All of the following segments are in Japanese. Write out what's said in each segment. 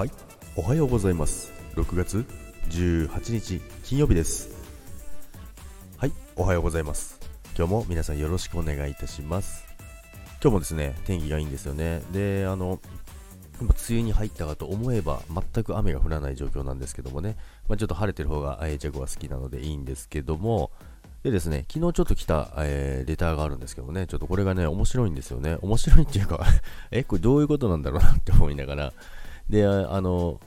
はい。おはようございます。6月18日金曜日です。はい。おはようございます。今日も皆さんよろしくお願いいたします。今日もですね天気がいいんですよね。であの今梅雨に入ったかと思えば全く雨が降らない状況なんですけどもね、まあ、ちょっと晴れてる方が、えー、ジャグは好きなのでいいんですけども。でですね、昨日ちょっと来た、えー、レターがあるんですけどね、ちょっとこれがね、面白いんですよね。面白いっていうか え、これどういうことなんだろうなって思いながら、で、あの、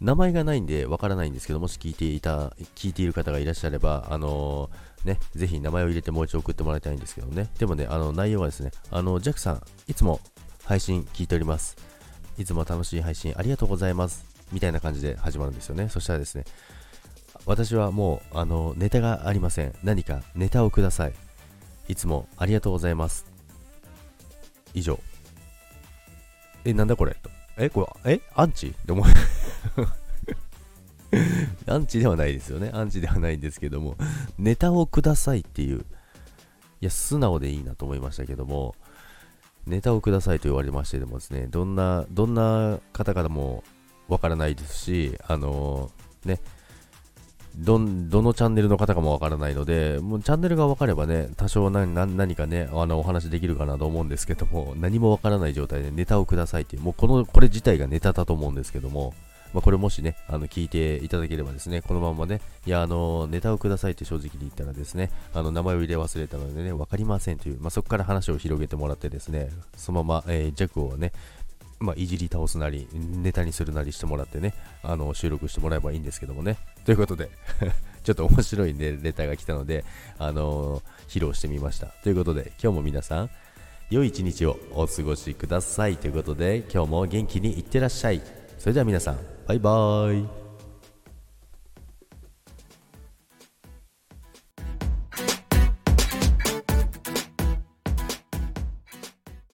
名前がないんでわからないんですけど、もし聞いていた、聞いている方がいらっしゃれば、あの、ね、ぜひ名前を入れてもう一度送ってもらいたいんですけどね。でもね、あの、内容はですね、あの、ジャックさん、いつも配信聞いております。いつも楽しい配信ありがとうございます。みたいな感じで始まるんですよね。そしたらですね、私はもう、あの、ネタがありません。何かネタをください。いつもありがとうございます。以上。え、なんだこれ？と。え、これ、えアンチ？って思う。アンチではないですよね。アンチではないんですけども、ネタをくださいっていう、いや、素直でいいなと思いましたけども、ネタをくださいと言われましてでもですね、どんな、どんな方々もわからないですし、あのー、ね、どどのチャンネルの方かもわからないので、もうチャンネルが分かればね、多少何何かね、あのお話できるかなと思うんですけども、何もわからない状態でネタをくださいっていう、もうこの、これ自体がネタだと思うんですけども、まあ、これもしね、あの聞いていただければですね、このままね、いや、あの、ネタをくださいって正直に言ったらですね、あの、名前を入れ忘れたのでね、わかりませんという、まあ、そこから話を広げてもらってですね、そのまま、えー、弱をね、まあ、いじり倒すなり、ネタにするなりしてもらってね、あの、収録してもらえばいいんですけどもね。ということで ちょっと面白いね、レタが来たので、あのー、披露してみました。ということで、今日も皆さん、良い一日をお過ごしください。ということで、今日も元気にいってらっしゃい。それでは皆さん、バイバーイ。